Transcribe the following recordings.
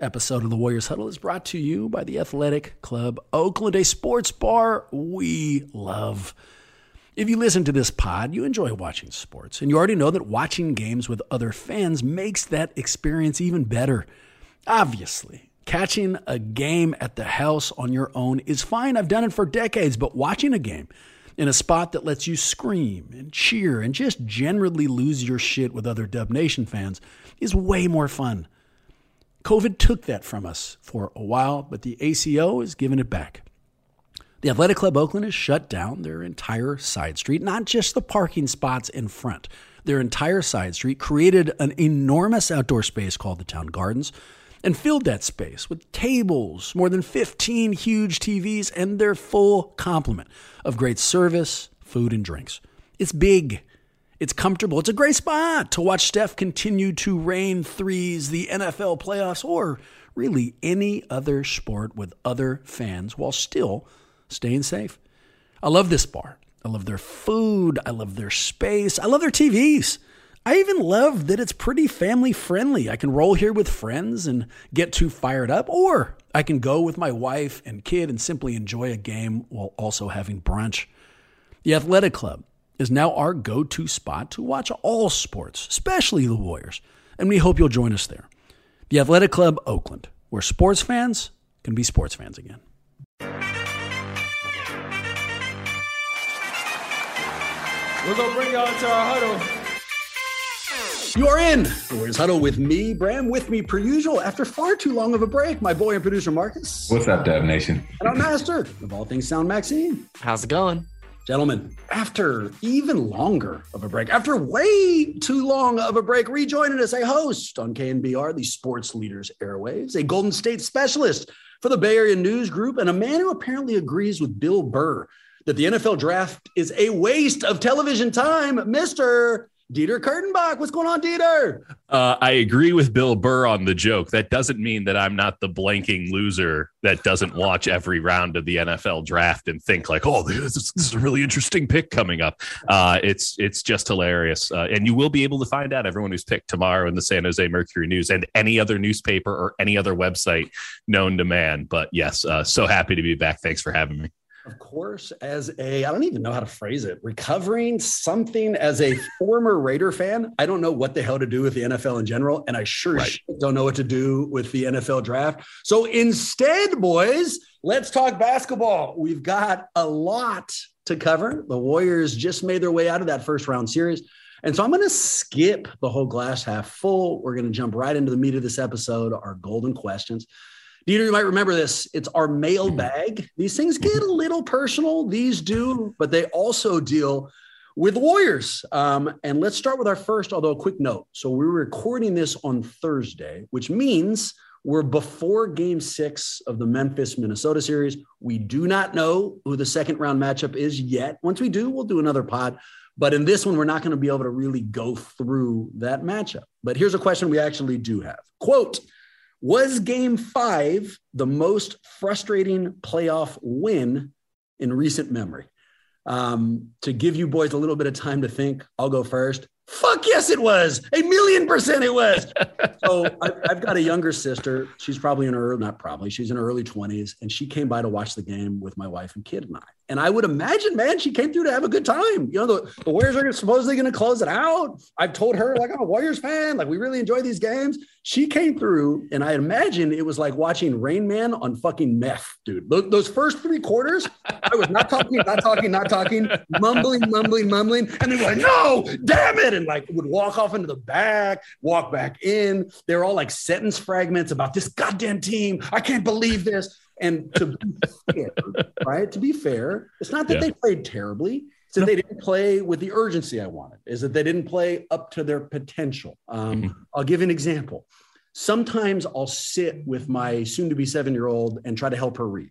episode of the Warriors Huddle is brought to you by the Athletic Club Oakland, a sports bar we love. If you listen to this pod, you enjoy watching sports, and you already know that watching games with other fans makes that experience even better. Obviously, catching a game at the house on your own is fine. I've done it for decades, but watching a game in a spot that lets you scream and cheer and just generally lose your shit with other Dub Nation fans is way more fun. COVID took that from us for a while, but the ACO is giving it back. The Athletic Club Oakland has shut down their entire side street, not just the parking spots in front. Their entire side street created an enormous outdoor space called the Town Gardens and filled that space with tables, more than 15 huge TVs, and their full complement of great service, food, and drinks. It's big. It's comfortable. It's a great spot to watch Steph continue to rain threes, the NFL playoffs, or really any other sport with other fans while still staying safe. I love this bar. I love their food. I love their space. I love their TVs. I even love that it's pretty family friendly. I can roll here with friends and get too fired up, or I can go with my wife and kid and simply enjoy a game while also having brunch. The Athletic Club is now our go to spot to watch all sports, especially the Warriors, and we hope you'll join us there. The Athletic Club Oakland, where sports fans can be sports fans again. We're gonna bring y'all into our huddle. You are in the Warriors Huddle with me, Bram, with me per usual after far too long of a break. My boy and producer Marcus. What's up, Dub Nation? And our master of all things sound, Maxine. How's it going? Gentlemen, after even longer of a break, after way too long of a break, rejoining us a host on KNBR, the Sports Leaders Airwaves, a Golden State specialist for the Bay Area News Group, and a man who apparently agrees with Bill Burr that the NFL draft is a waste of television time, Mr. Dieter Kurtenbach. What's going on, Dieter? Uh, I agree with Bill Burr on the joke. That doesn't mean that I'm not the blanking loser that doesn't watch every round of the NFL draft and think like, "Oh, this is, this is a really interesting pick coming up." Uh, it's it's just hilarious, uh, and you will be able to find out everyone who's picked tomorrow in the San Jose Mercury News and any other newspaper or any other website known to man. But yes, uh, so happy to be back. Thanks for having me of course, as a, I don't even know how to phrase it, recovering something as a former Raider fan. I don't know what the hell to do with the NFL in general. And I sure right. don't know what to do with the NFL draft. So instead, boys, let's talk basketball. We've got a lot to cover. The Warriors just made their way out of that first round series. And so I'm going to skip the whole glass half full. We're going to jump right into the meat of this episode, our golden questions. Dieter, you might remember this. It's our mailbag. These things get a little personal. These do, but they also deal with Warriors. Um, and let's start with our first, although a quick note. So we're recording this on Thursday, which means we're before game six of the Memphis Minnesota series. We do not know who the second round matchup is yet. Once we do, we'll do another pod. But in this one, we're not going to be able to really go through that matchup. But here's a question we actually do have. Quote, was game five the most frustrating playoff win in recent memory? Um, to give you boys a little bit of time to think, I'll go first. Fuck yes, it was. A million percent it was. so I, have got a younger sister. She's probably in her, not probably, she's in her early 20s. And she came by to watch the game with my wife and kid and I. And I would imagine, man, she came through to have a good time. You know, the, the Warriors are supposedly going to close it out. I've told her, like, I'm a Warriors fan. Like, we really enjoy these games. She came through, and I imagine it was like watching Rain Man on fucking meth, dude. Those, those first three quarters, I was not talking, not talking, not talking, mumbling, mumbling, mumbling. And they were like, no, damn it. And like would walk off into the back, walk back in. They're all like sentence fragments about this goddamn team. I can't believe this. And to be fair, right? To be fair, it's not that yeah. they played terribly. It's that no. they didn't play with the urgency I wanted. Is that they didn't play up to their potential. Um, mm-hmm. I'll give an example. Sometimes I'll sit with my soon-to-be seven-year-old and try to help her read,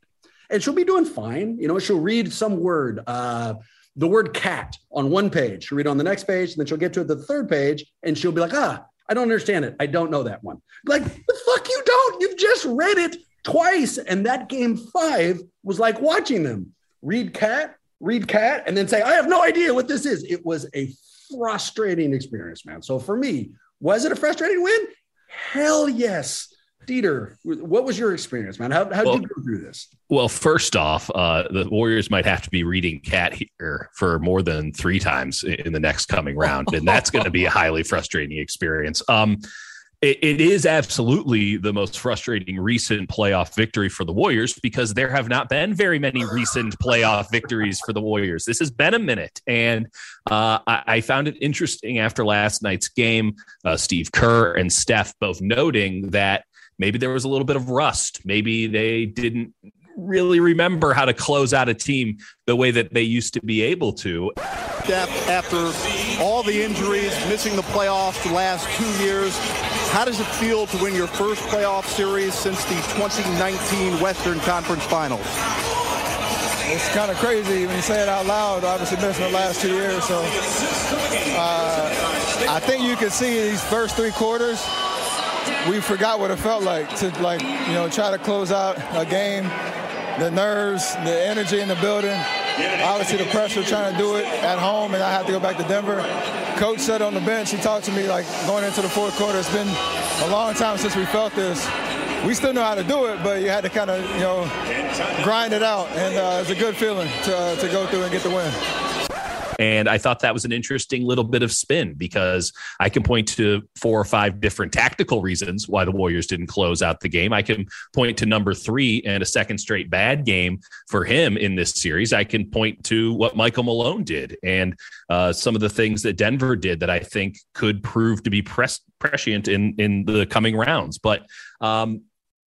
and she'll be doing fine. You know, she'll read some word. Uh, the word cat on one page. She'll read on the next page, and then she'll get to the third page, and she'll be like, ah, I don't understand it. I don't know that one. Like, the fuck you don't. You've just read it twice. And that game five was like watching them read cat, read cat, and then say, I have no idea what this is. It was a frustrating experience, man. So for me, was it a frustrating win? Hell yes. Dieter, what was your experience, man? How, how did well, you go through this? Well, first off, uh, the Warriors might have to be reading Cat here for more than three times in the next coming round, and that's going to be a highly frustrating experience. Um, it, it is absolutely the most frustrating recent playoff victory for the Warriors because there have not been very many recent playoff victories for the Warriors. This has been a minute, and uh, I, I, found it interesting after last night's game. Uh, Steve Kerr and Steph both noting that maybe there was a little bit of rust. Maybe they didn't really remember how to close out a team the way that they used to be able to. Steph, After all the injuries, missing the playoffs the last two years, how does it feel to win your first playoff series since the 2019 Western Conference Finals? It's kind of crazy when you say it out loud. Obviously, missing the last two years, so uh, I think you can see these first three quarters we forgot what it felt like to like you know try to close out a game the nerves the energy in the building obviously the pressure trying to do it at home and i have to go back to denver. Coach said on the bench he talked to me like going into the fourth quarter it's been a long time since we felt this. We still know how to do it but you had to kind of you know grind it out and uh, it's a good feeling to, uh, to go through and get the win and I thought that was an interesting little bit of spin because I can point to four or five different tactical reasons why the Warriors didn't close out the game. I can point to number three and a second straight bad game for him in this series. I can point to what Michael Malone did and uh, some of the things that Denver did that I think could prove to be pres- prescient in in the coming rounds. But um,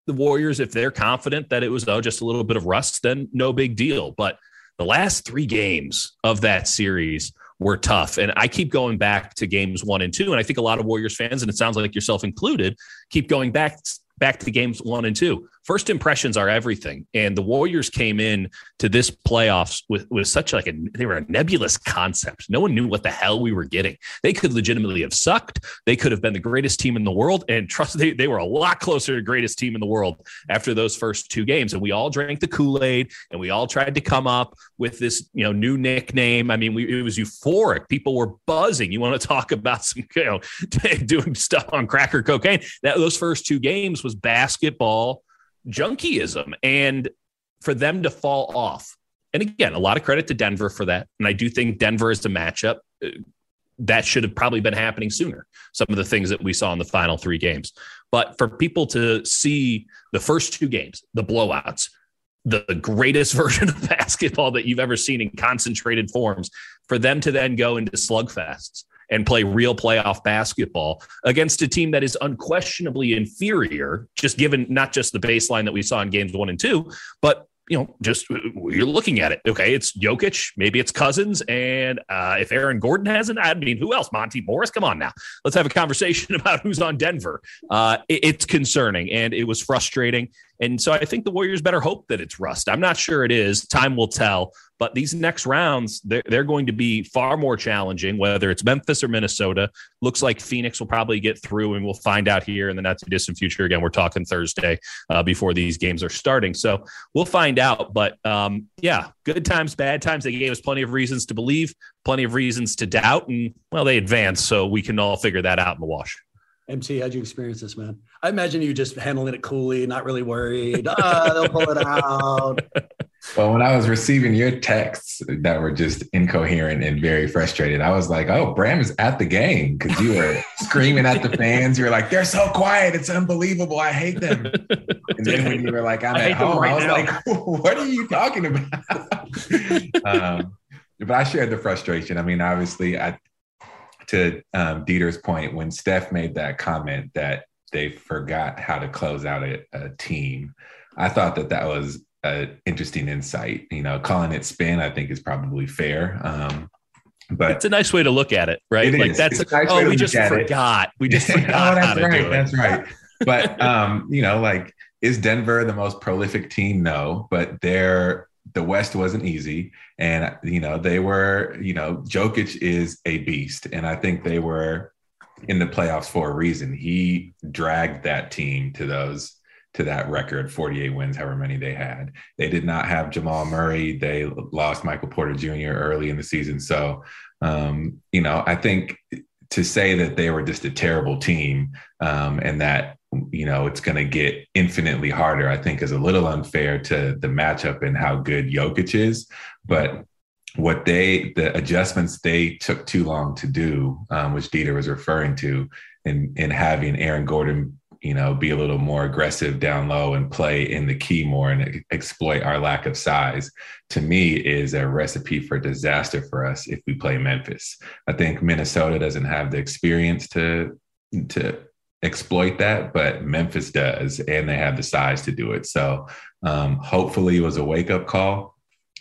the Warriors, if they're confident that it was oh, just a little bit of rust, then no big deal. But the last three games of that series were tough. And I keep going back to games one and two. And I think a lot of Warriors fans, and it sounds like yourself included, keep going back back to games one and two. First impressions are everything. And the Warriors came in to this playoffs with, with such like a they were a nebulous concept. No one knew what the hell we were getting. They could legitimately have sucked. They could have been the greatest team in the world. And trust they, they were a lot closer to greatest team in the world after those first two games. And we all drank the Kool-Aid and we all tried to come up with this, you know, new nickname. I mean, we, it was euphoric. People were buzzing. You want to talk about some, you know, doing stuff on cracker cocaine. That those first two games was basketball junkyism. And for them to fall off, and again, a lot of credit to Denver for that. And I do think Denver is the matchup. Uh, that should have probably been happening sooner. Some of the things that we saw in the final three games. But for people to see the first two games, the blowouts, the greatest version of basketball that you've ever seen in concentrated forms, for them to then go into slugfests and play real playoff basketball against a team that is unquestionably inferior, just given not just the baseline that we saw in games one and two, but you know, just you're looking at it. Okay, it's Jokic, maybe it's Cousins, and uh, if Aaron Gordon hasn't, I mean, who else? Monte Morris. Come on now, let's have a conversation about who's on Denver. Uh, it, it's concerning, and it was frustrating. And so I think the Warriors better hope that it's rust. I'm not sure it is. Time will tell. But these next rounds, they're, they're going to be far more challenging, whether it's Memphis or Minnesota. Looks like Phoenix will probably get through, and we'll find out here in the not too distant future. Again, we're talking Thursday uh, before these games are starting. So we'll find out. But um, yeah, good times, bad times. They gave us plenty of reasons to believe, plenty of reasons to doubt. And well, they advanced. So we can all figure that out in the wash. MC, how'd you experience this, man? I imagine you just handling it coolly, not really worried. ah, they'll pull it out. Well, when I was receiving your texts that were just incoherent and very frustrated, I was like, oh, Bram is at the game because you were screaming at the fans. You were like, they're so quiet. It's unbelievable. I hate them. And then when you were like, I'm I at home, right I was now. like, what are you talking about? um, but I shared the frustration. I mean, obviously, I to um, Dieter's point, when Steph made that comment that they forgot how to close out a, a team, I thought that that was an interesting insight. You know, calling it spin, I think, is probably fair. Um, but it's a nice way to look at it, right? Like is. that's nice oh, we just forgot. It. We just forgot. oh, that's right. That's right. But um, you know, like, is Denver the most prolific team? No, but they're the West wasn't easy. And, you know, they were, you know, Jokic is a beast. And I think they were in the playoffs for a reason. He dragged that team to those to that record 48 wins however many they had they did not have jamal murray they lost michael porter jr early in the season so um, you know i think to say that they were just a terrible team um, and that you know it's going to get infinitely harder i think is a little unfair to the matchup and how good Jokic is but what they the adjustments they took too long to do um, which Dieter was referring to in in having Aaron Gordon you know, be a little more aggressive down low and play in the key more and exploit our lack of size, to me is a recipe for disaster for us if we play Memphis. I think Minnesota doesn't have the experience to to exploit that, but Memphis does, and they have the size to do it. So um, hopefully it was a wake up call.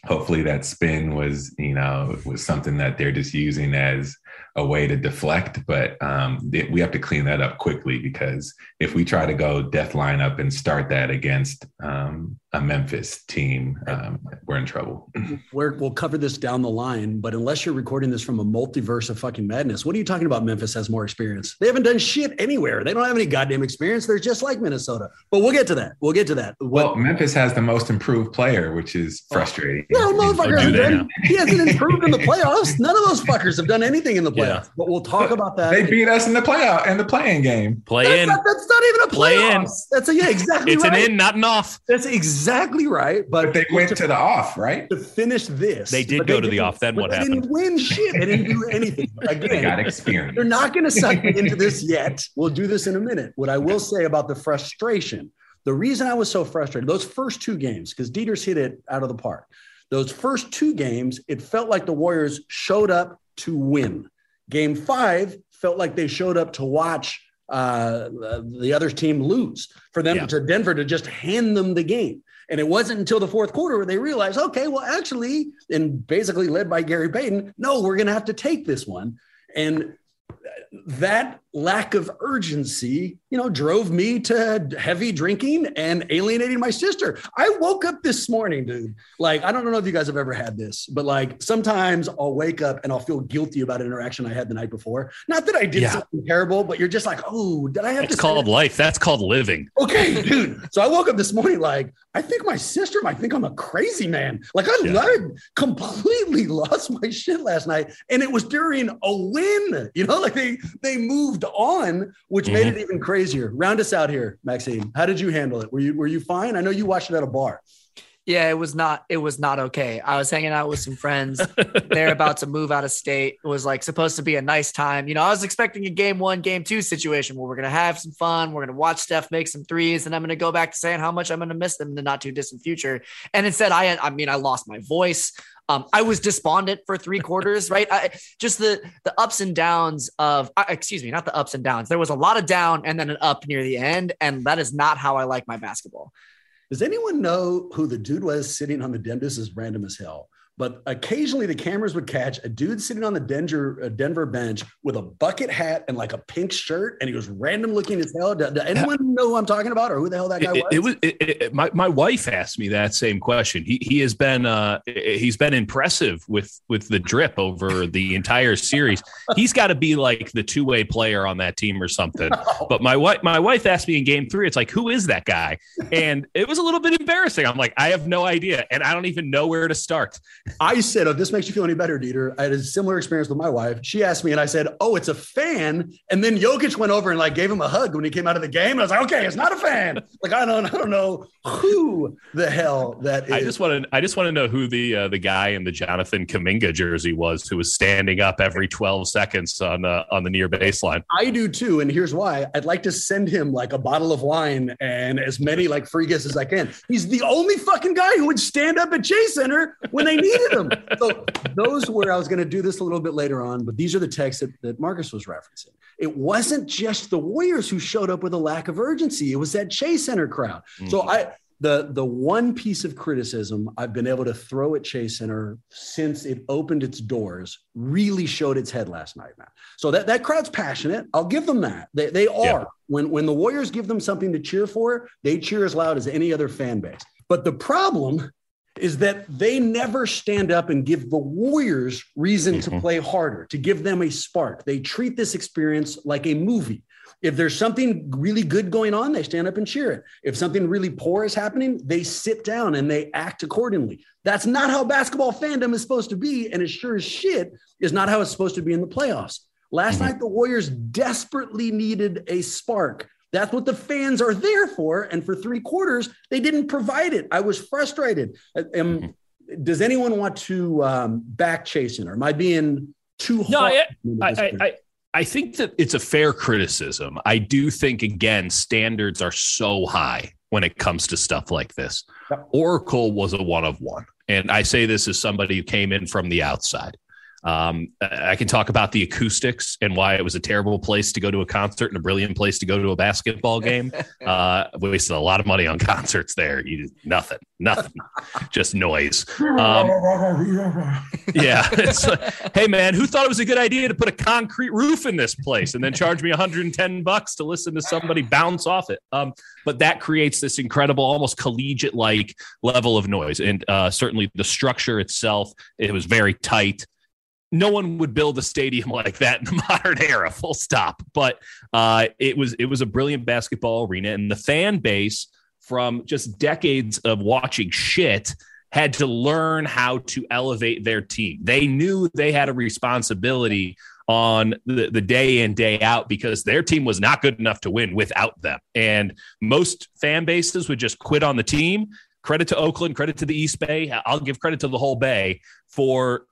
Hopefully that spin was, you know, was something that they're just using as a way to deflect, but um, th- we have to clean that up quickly because if we try to go death lineup and start that against um, a Memphis team, um, we're in trouble. we will cover this down the line, but unless you're recording this from a multiverse of fucking madness, what are you talking about? Memphis has more experience. They haven't done shit anywhere. They don't have any goddamn experience. They're just like Minnesota. But we'll get to that. We'll get to that. What, well, Memphis has the most improved player, which is frustrating. No, motherfucker has done, he hasn't improved in the playoffs. None of those fuckers have done anything in the playoffs. Yeah. But we'll talk about that. They beat us in the playoff and the playing game. Play that's in. Not, that's not even a play in. That's a yeah, exactly. It's right. an in, not an off. That's exactly right. But, but they went to, to, the off, right? To finish this, they did go they to the off. Then what they happened? They didn't win shit. They didn't do anything. Again, they got experience. They're not going to suck me into this yet. We'll do this in a minute. What I will say about the frustration. The reason I was so frustrated, those first two games, because Dieter's hit it out of the park. Those first two games, it felt like the Warriors showed up to win. Game five felt like they showed up to watch uh, the other team lose for them yeah. to Denver to just hand them the game. And it wasn't until the fourth quarter where they realized, okay, well, actually, and basically led by Gary Payton, no, we're going to have to take this one. And that lack of urgency, you know, drove me to heavy drinking and alienating my sister. I woke up this morning, dude. Like, I don't know if you guys have ever had this, but like sometimes I'll wake up and I'll feel guilty about an interaction I had the night before. Not that I did yeah. something terrible, but you're just like, oh, did I have to? It's called life. That's called living. Okay, dude. So I woke up this morning like, I think my sister might think I'm a crazy man. Like I, yeah. I completely lost my shit last night. And it was during a win. You know, like they they moved on, which mm-hmm. made it even crazier. Round us out here, Maxine. How did you handle it? Were you were you fine? I know you watched it at a bar. Yeah, it was not. It was not okay. I was hanging out with some friends. They're about to move out of state. It was like supposed to be a nice time. You know, I was expecting a game one, game two situation where we're gonna have some fun. We're gonna watch Steph make some threes, and I'm gonna go back to saying how much I'm gonna miss them in the not too distant future. And instead, I, I mean, I lost my voice. Um, I was despondent for three quarters, right? I, just the the ups and downs of, uh, excuse me, not the ups and downs. There was a lot of down and then an up near the end, and that is not how I like my basketball. Does anyone know who the dude was sitting on the Denver? This is random as hell. But occasionally the cameras would catch a dude sitting on the Denver uh, Denver bench with a bucket hat and like a pink shirt, and he was random looking as hell. Does anyone know who I'm talking about, or who the hell that guy it, was? It was it, it, my my wife asked me that same question. He he has been uh he's been impressive with with the drip over the entire series. He's got to be like the two way player on that team or something. No. But my wife my wife asked me in game three. It's like who is that guy? And it was a little bit embarrassing. I'm like I have no idea, and I don't even know where to start. I said, "Oh, this makes you feel any better, Dieter." I had a similar experience with my wife. She asked me, and I said, "Oh, it's a fan." And then Jokic went over and like gave him a hug when he came out of the game. And I was like, "Okay, it's not a fan." like I don't, I don't know who the hell that is. I just want to, I just want to know who the uh, the guy in the Jonathan Kuminga jersey was who was standing up every 12 seconds on the on the near baseline. I do too, and here's why: I'd like to send him like a bottle of wine and as many like free gifts as I can. He's the only fucking guy who would stand up at Chase Center when they him so those were I was going to do this a little bit later on, but these are the texts that, that Marcus was referencing. It wasn't just the Warriors who showed up with a lack of urgency; it was that Chase Center crowd. Mm-hmm. So I the the one piece of criticism I've been able to throw at Chase Center since it opened its doors really showed its head last night, man. So that, that crowd's passionate. I'll give them that. They, they are. Yeah. When when the Warriors give them something to cheer for, they cheer as loud as any other fan base. But the problem is that they never stand up and give the Warriors reason mm-hmm. to play harder, to give them a spark. They treat this experience like a movie. If there's something really good going on, they stand up and cheer it. If something really poor is happening, they sit down and they act accordingly. That's not how basketball fandom is supposed to be. And it sure as shit is not how it's supposed to be in the playoffs. Last mm-hmm. night, the Warriors desperately needed a spark that's what the fans are there for. And for three quarters, they didn't provide it. I was frustrated. Um, mm-hmm. Does anyone want to um, back Chasen or am I being too no, I, I, I, I think that it's a fair criticism. I do think, again, standards are so high when it comes to stuff like this. Yep. Oracle was a one of one. And I say this as somebody who came in from the outside. Um, I can talk about the acoustics and why it was a terrible place to go to a concert and a brilliant place to go to a basketball game. Uh, wasted a lot of money on concerts there. You nothing, nothing, just noise. Um, yeah. Like, hey man, who thought it was a good idea to put a concrete roof in this place and then charge me 110 bucks to listen to somebody bounce off it? Um, but that creates this incredible, almost collegiate like level of noise. And uh, certainly the structure itself, it was very tight no one would build a stadium like that in the modern era full stop. But uh, it was it was a brilliant basketball arena and the fan base from just decades of watching shit had to learn how to elevate their team. They knew they had a responsibility on the, the day in day out because their team was not good enough to win without them. And most fan bases would just quit on the team. Credit to oakland credit to the east bay. I'll give credit to the whole bay for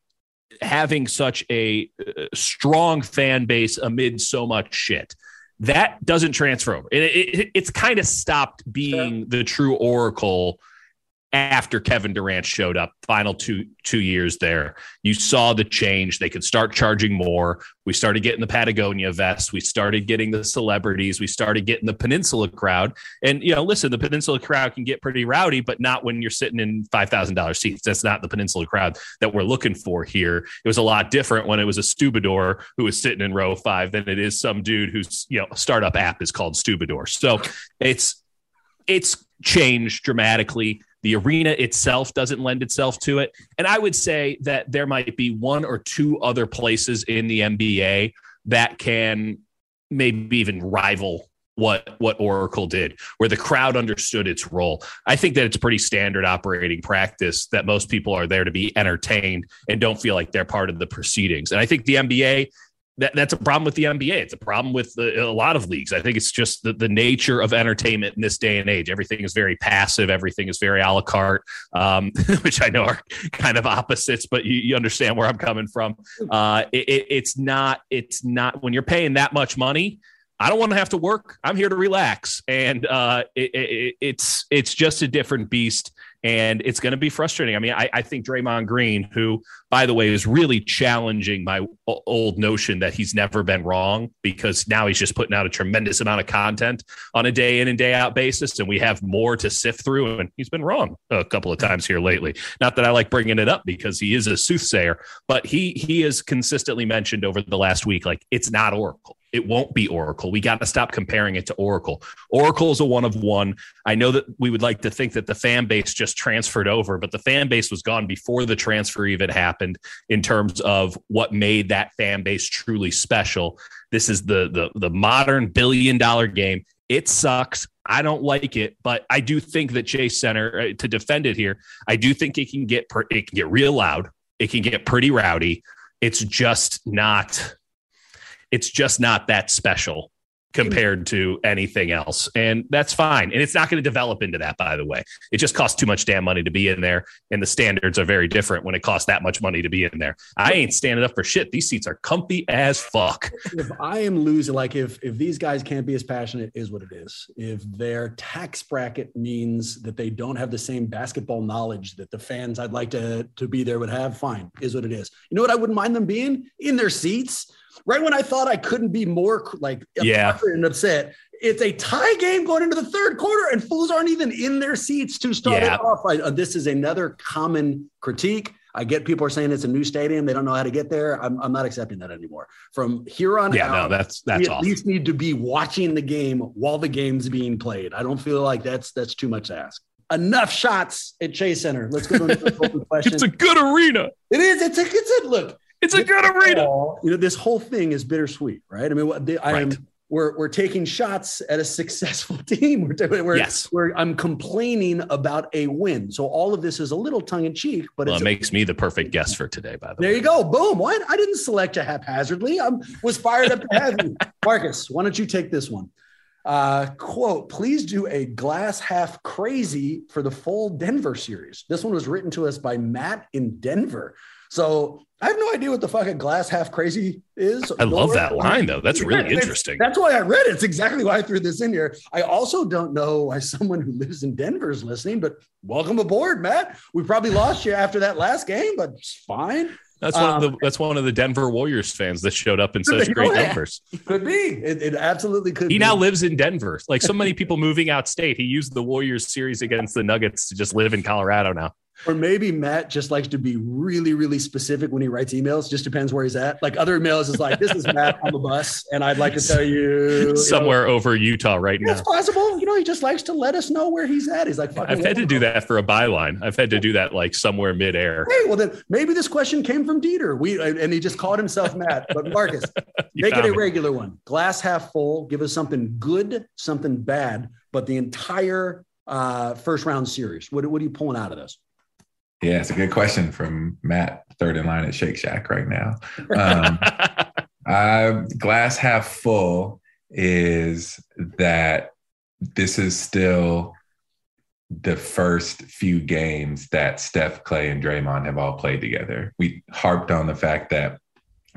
having such a uh, strong fan base amid so much shit. That doesn't transfer over. It, it, it's kind of stopped being sure. the true oracle after Kevin Durant showed up, final two two years there, you saw the change. They could start charging more. We started getting the Patagonia vests. We started getting the celebrities. We started getting the Peninsula crowd. And you know, listen, the Peninsula crowd can get pretty rowdy, but not when you're sitting in five thousand dollars seats. That's not the Peninsula crowd that we're looking for here. It was a lot different when it was a Stubador who was sitting in row five than it is some dude whose you know startup app is called Stubador. So it's it's changed dramatically. The arena itself doesn't lend itself to it. And I would say that there might be one or two other places in the NBA that can maybe even rival what what Oracle did, where the crowd understood its role. I think that it's pretty standard operating practice that most people are there to be entertained and don't feel like they're part of the proceedings. And I think the NBA that, that's a problem with the NBA. It's a problem with the, a lot of leagues. I think it's just the, the nature of entertainment in this day and age. Everything is very passive. Everything is very a la carte, um, which I know are kind of opposites, but you, you understand where I'm coming from. Uh, it, it, it's not. It's not when you're paying that much money. I don't want to have to work. I'm here to relax, and uh, it, it's it's just a different beast and it's going to be frustrating. I mean, I, I, think Draymond Green, who, by the way, is really challenging my old notion that he's never been wrong because now he's just putting out a tremendous amount of content on a day in and day out basis, and we have more to sift through. And he's been wrong a couple of times here lately. Not that I like bringing it up because he is a soothsayer, but he he has consistently mentioned over the last week like it's not Oracle. It won't be Oracle. We got to stop comparing it to Oracle. Oracle is a one of one. I know that we would like to think that the fan base just transferred over, but the fan base was gone before the transfer even happened in terms of what made that fan base truly special. This is the the, the modern billion dollar game. It sucks. I don't like it, but I do think that Chase Center uh, to defend it here, I do think it can get per, it can get real loud. It can get pretty rowdy. It's just not it's just not that special compared to anything else. And that's fine. And it's not going to develop into that, by the way. It just costs too much damn money to be in there. And the standards are very different when it costs that much money to be in there. I ain't standing up for shit. These seats are comfy as fuck. If I am losing, like if if these guys can't be as passionate, is what it is. If their tax bracket means that they don't have the same basketball knowledge that the fans I'd like to, to be there would have, fine, is what it is. You know what I wouldn't mind them being? In their seats right when I thought I couldn't be more like yeah and upset. It's a tie game going into the third quarter, and fools aren't even in their seats to start yeah. it off. I, uh, this is another common critique. I get people are saying it's a new stadium; they don't know how to get there. I'm, I'm not accepting that anymore. From here on yeah, out, no, that's that's we at awesome. least need to be watching the game while the game's being played. I don't feel like that's that's too much to ask enough shots at Chase Center. Let's go to the question. It's a good arena. It is. It's a. It's a look. It's a good arena. You know, this whole thing is bittersweet, right? I mean, I am. We're, we're taking shots at a successful team. We're, we're, yes. we're, I'm complaining about a win. So all of this is a little tongue in cheek, but well, it makes me the perfect guest for today. By the there way, there you go. Boom. Why I didn't select you haphazardly. I was fired up to have you, Marcus. Why don't you take this one? Uh, quote, please do a glass half crazy for the full Denver series. This one was written to us by Matt in Denver. So I have no idea what the fucking glass half crazy is. I love that line though. That's really interesting. That's why I read it. It's exactly why I threw this in here. I also don't know why someone who lives in Denver is listening, but welcome aboard, Matt. We probably lost you after that last game, but it's fine. That's one of the um, that's one of the Denver Warriors fans that showed up in such great numbers. Could be. It, it absolutely could. He be. now lives in Denver. Like so many people moving out state, he used the Warriors series against the Nuggets to just live in Colorado now. Or maybe Matt just likes to be really, really specific when he writes emails. Just depends where he's at. Like other emails is like, this is Matt on the bus, and I'd like to tell you somewhere you know, over Utah right now. It's possible. You know, he just likes to let us know where he's at. He's like, I've had to do that for a byline. I've had to do that like somewhere midair. Hey, well then maybe this question came from Dieter. We and he just called himself Matt. But Marcus, make it a regular one. Glass half full. Give us something good, something bad, but the entire uh, first round series. What, what are you pulling out of this? Yeah, it's a good question from Matt, third in line at Shake Shack right now. Um, uh, glass half full is that this is still the first few games that Steph, Klay, and Draymond have all played together. We harped on the fact that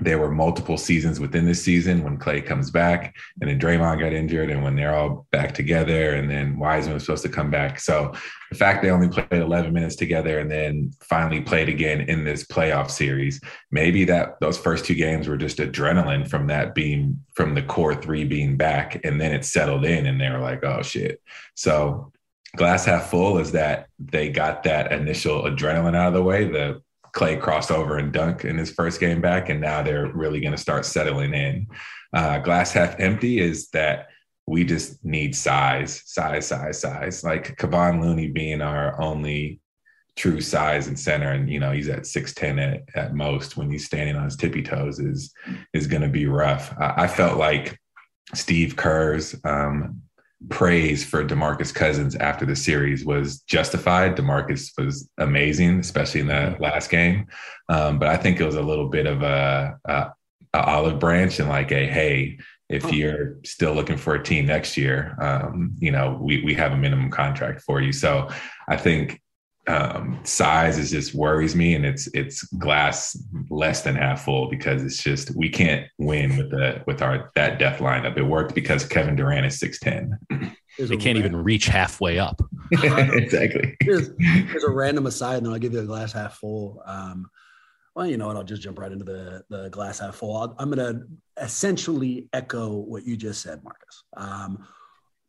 there were multiple seasons within this season when Klay comes back and then Draymond got injured and when they're all back together and then Wiseman was supposed to come back. So the fact they only played 11 minutes together and then finally played again in this playoff series, maybe that those first two games were just adrenaline from that being from the core three being back and then it settled in and they were like, oh shit. So glass half full is that they got that initial adrenaline out of the way. The Klay crossed over and dunk in his first game back, and now they're really going to start settling in. Uh, glass half empty is that we just need size, size, size, size. Like Kevon Looney being our only true size and center, and you know he's at six ten at, at most when he's standing on his tippy toes is is going to be rough. I, I, felt like Steve Kerr's um, praise for DeMarcus Cousins after the series was justified. DeMarcus was amazing, especially in the last game. Um, but I think it was a little bit of a, a a olive branch and like a hey, if you're still looking for a team next year, um, you know, we we have a minimum contract for you. So I think um, size is just worries me, and it's it's glass less than half full because it's just we can't win with the with our that depth lineup. It worked because Kevin Durant is six ten. They can't even reach halfway up. exactly. Here's, here's, a random aside, and then I'll give you a glass half full. Um, well, you know what? I'll just jump right into the the glass half full. i am going to essentially echo what you just said, Marcus. Um,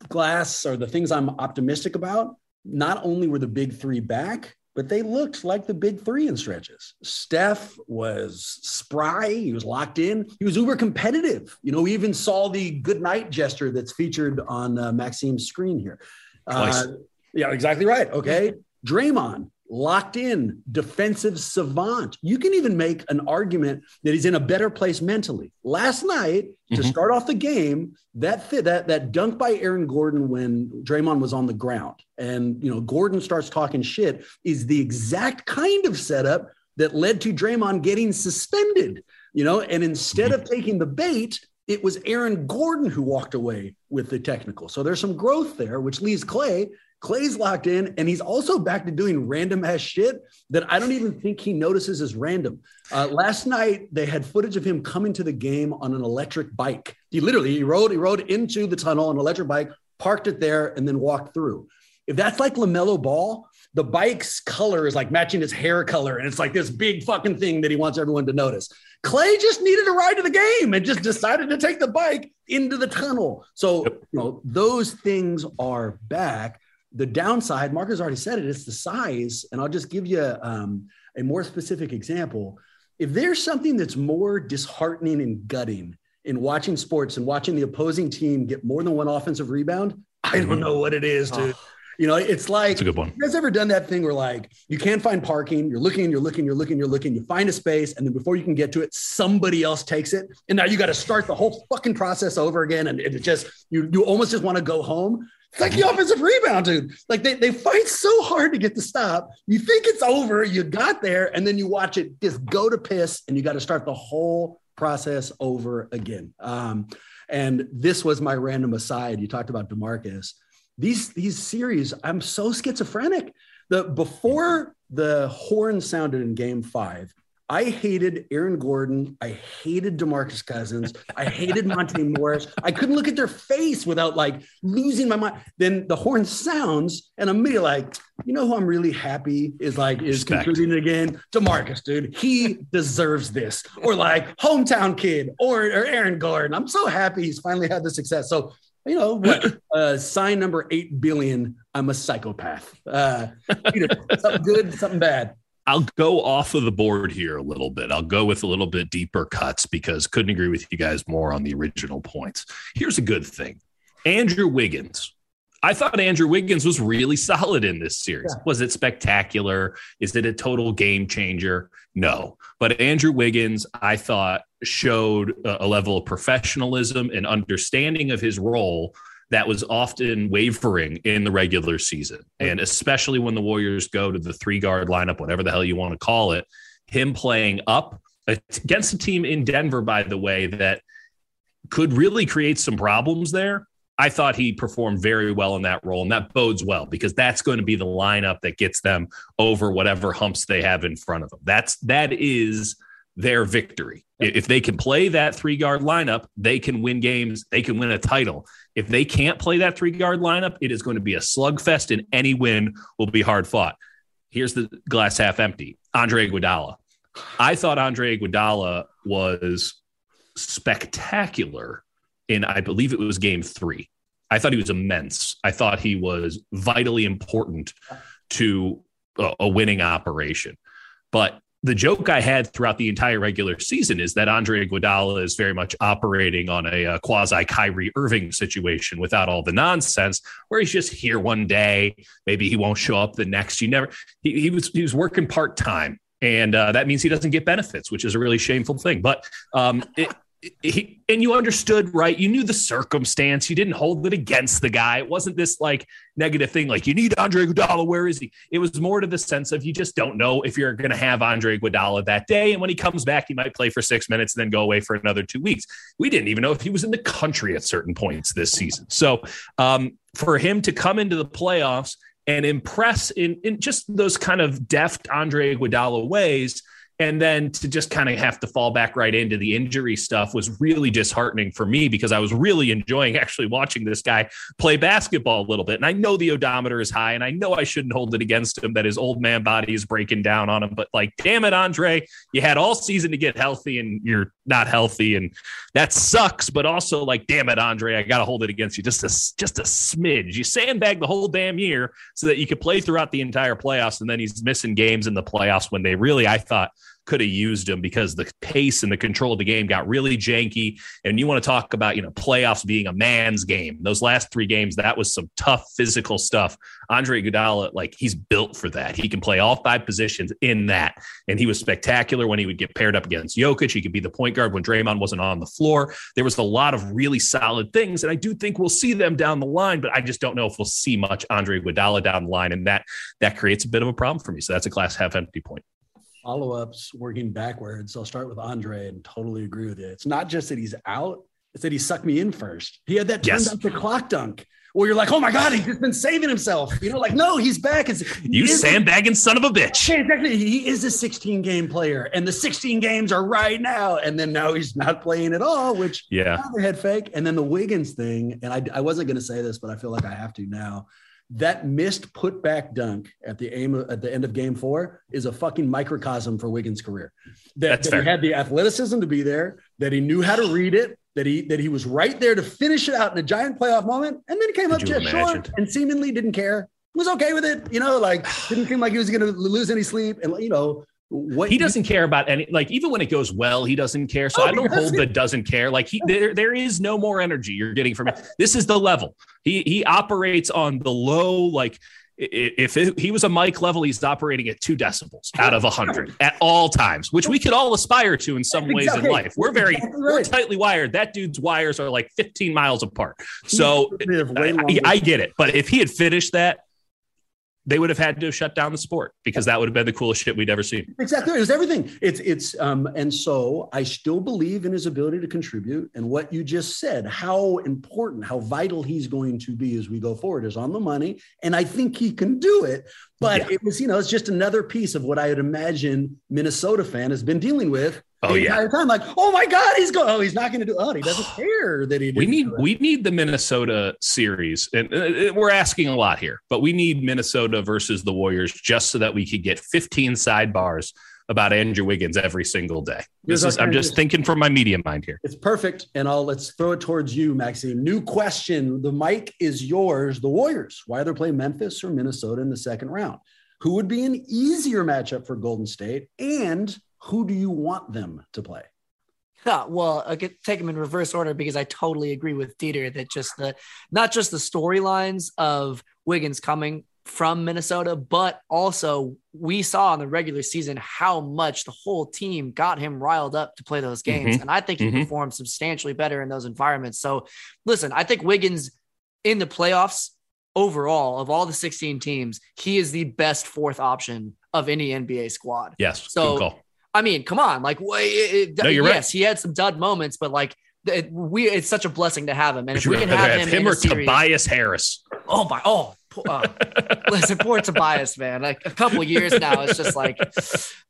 glass are the things I'm optimistic about not only were the big three back, but they looked like the big three in stretches. Steph was spry. He was locked in. He was uber competitive. You know, we even saw the good night gesture that's featured on uh, Maxine's screen here. Uh, yeah, exactly right. Okay. Draymond locked in, defensive savant. You can even make an argument that he's in a better place mentally. Last night, mm-hmm. to start off the game, that fit, that that dunk by Aaron Gordon when Draymond was on the ground, and you know Gordon starts talking shit, is the exact kind of setup that led to Draymond getting suspended. You know, and instead mm-hmm. of taking the bait, it was Aaron Gordon who walked away with the technical. So there's some growth there, which leaves Klay Klay's locked in, and he's also back to doing random ass shit that I don't even think he notices as random. Uh, last night they had footage of him coming to the game on an electric bike. He literally he rode he rode into the tunnel on an electric bike, parked it there, and then walked through. If that's like LaMelo Ball, the bike's color is like matching his hair color, and it's like this big fucking thing that he wants everyone to notice. Klay just needed a ride to the game and just decided to take the bike into the tunnel. So, you know, those things are back the downside, Mark has already said it, it's the size. And I'll just give you um, a more specific example. If there's something that's more disheartening and gutting in watching sports and watching the opposing team get more than one offensive rebound, I don't know what it is to. Oh. You know, it's like That's a good one. You guys ever done that thing where like you can't find parking, you're looking, you're looking, you're looking, you're looking, you find a space, and then before you can get to it, somebody else takes it, and now you got to start the whole fucking process over again, and it just you you almost just want to go home. It's like the offensive rebound, dude. Like they, they fight so hard to get the stop. You think it's over, you got there, and then you watch it just go to piss, and you got to start the whole process over again. Um, and this was my random aside. You talked about Demarcus. These these series, I'm so schizophrenic. The before the horn sounded in game five, I hated Aaron Gordon. I hated Demarcus Cousins. I hated Monte Morris. I couldn't look at their face without like losing my mind. Then the horn sounds, and I'm immediately like, you know who I'm really happy is like is Respect. concluding again? Demarcus, dude. He deserves this. Or like hometown kid or, or Aaron Gordon. I'm so happy he's finally had the success. So you know what? Uh, sign number eight billion. I'm a psychopath. Uh, something good, something bad. I'll go off of the board here a little bit. I'll go with a little bit deeper cuts because couldn't agree with you guys more on the original points. Here's a good thing Andrew Wiggins. I thought Andrew Wiggins was really solid in this series. Yeah. Was it spectacular? Is it a total game changer? No. But Andrew Wiggins, I thought, showed a level of professionalism and understanding of his role that was often wavering in the regular season. Mm-hmm. And especially when the Warriors go to the three guard lineup, whatever the hell you want to call it, him playing up against a team in Denver, by the way, that could really create some problems there. I thought he performed very well in that role, and that bodes well because that's going to be the lineup that gets them over whatever humps they have in front of them. That's that is their victory. If they can play that three guard lineup, they can win games. They can win a title. If they can't play that three guard lineup, it is going to be a slugfest, and any win will be hard fought. Here's the glass half empty. Andre Iguodala. I thought Andre Iguodala was spectacular in, I believe it was game three. I thought he was immense. I thought he was vitally important to a, a winning operation. But the joke I had throughout the entire regular season is that Andre Iguodala is very much operating on a, a quasi Kyrie Irving situation without all the nonsense, where he's just here one day, maybe he won't show up the next. You never. He, he was he was working part time, and uh, that means he doesn't get benefits, which is a really shameful thing. But um, it, he, and you understood, right? You knew the circumstance. You didn't hold it against the guy. It wasn't this like negative thing, like you need Andre Iguodala. Where is he? It was more to the sense of you just don't know if you're going to have Andre Iguodala that day, and when he comes back, he might play for six minutes and then go away for another two weeks. We didn't even know if he was in the country at certain points this season. So um, for him to come into the playoffs and impress in in just those kind of deft Andre Iguodala ways and then to just kind of have to fall back right into the injury stuff was really disheartening for me because I was really enjoying actually watching this guy play basketball a little bit. And I know the odometer is high and I know I shouldn't hold it against him that his old man body is breaking down on him. But like, damn it, Andre, you had all season to get healthy and you're not healthy. And that sucks. But also like, damn it, Andre, I got to hold it against you just a, just a smidge. You sandbag the whole damn year so that you could play throughout the entire playoffs. And then he's missing games in the playoffs when they really, I thought, could have used him because the pace and the control of the game got really janky. And you want to talk about, you know, playoffs being a man's game. Those last three games, that was some tough physical stuff. Andre Iguodala, like he's built for that. He can play all five positions in that. And he was spectacular when he would get paired up against Jokic. He could be the point guard when Draymond wasn't on the floor. There was a lot of really solid things. And I do think we'll see them down the line, but I just don't know if we'll see much Andre Iguodala down the line. And that that creates a bit of a problem for me. So that's a glass half empty point follow ups working backwards. I'll start with Andre and totally agree with you. It's not just that he's out, it's that he sucked me in first. He had that turned yes. up the clock dunk where you're like, oh my God, he's just been saving himself. You know, like, no, he's back. It's, you sandbagging son of a bitch. Exactly. He is a 16 game player, and the 16 games are right now. And then now he's not playing at all, which yeah, head fake. And then the Wiggins thing, and I, I wasn't going to say this, but I feel like I have to now that missed putback dunk at the aim of, at the end of game four is a fucking microcosm for Wiggins' career. That, that he had the athleticism to be there, that he knew how to read it, that he that he was right there to finish it out in a giant playoff moment, and then he came Could up just short and seemingly didn't care. Was okay with it, you know, like didn't seem like he was going to lose any sleep, and you know, what he doesn't care about any like even when it goes well he doesn't care so oh, i don't hold the doesn't care like he there, there is no more energy you're getting from it this is the level he he operates on the low like if it, he was a mic level, he's operating at two decibels out of a hundred at all times, which we could all aspire to in some ways exactly. in life. We're very exactly right. we're tightly wired. That dude's wires are like 15 miles apart. So I, I, get it. But if he had finished that, they would have had to have shut down the sport because that would have been the coolest shit we'd ever seen. Exactly. It was everything. It's it's um and so I still believe in his ability to contribute and what you just said, how important, how vital he's going to be as we go forward is on the money. And I think he can do it. But yeah. it was, you know, it's just another piece of what I would imagine Minnesota fan has been dealing with oh, the entire yeah. time. Like, oh my God, he's going, oh, he's not going to do oh, he doesn't care that he We need we need the Minnesota series. And uh, uh, we're asking a lot here, but we need Minnesota versus the Warriors just so that we could get 15 sidebars about Andrew Wiggins every single day. This is, I'm just thinking from my media mind here. It's perfect. And I'll let's throw it towards you, Maxime. New question. The mic is yours. The Warriors. Why they play Memphis or Minnesota in the second round? Who would be an easier matchup for Golden State? And who do you want them to play? Yeah, well, I get take them in reverse order because I totally agree with Dieter that just the not just the storylines of Wiggins coming from Minnesota, but also we saw in the regular season how much the whole team got him riled up to play those games. Mm-hmm. And I think he mm-hmm. performed substantially better in those environments. So listen, I think Wiggins in the playoffs overall of all the 16 teams, he is the best fourth option of any NBA squad. Yes. So I mean, come on, like, it, no, yes, right. he had some dud moments, but like, it, we it's such a blessing to have him. And if we can have, have him, him or series, Tobias Harris. Oh my, oh uh, listen, poor Tobias, man. Like a couple years now, it's just like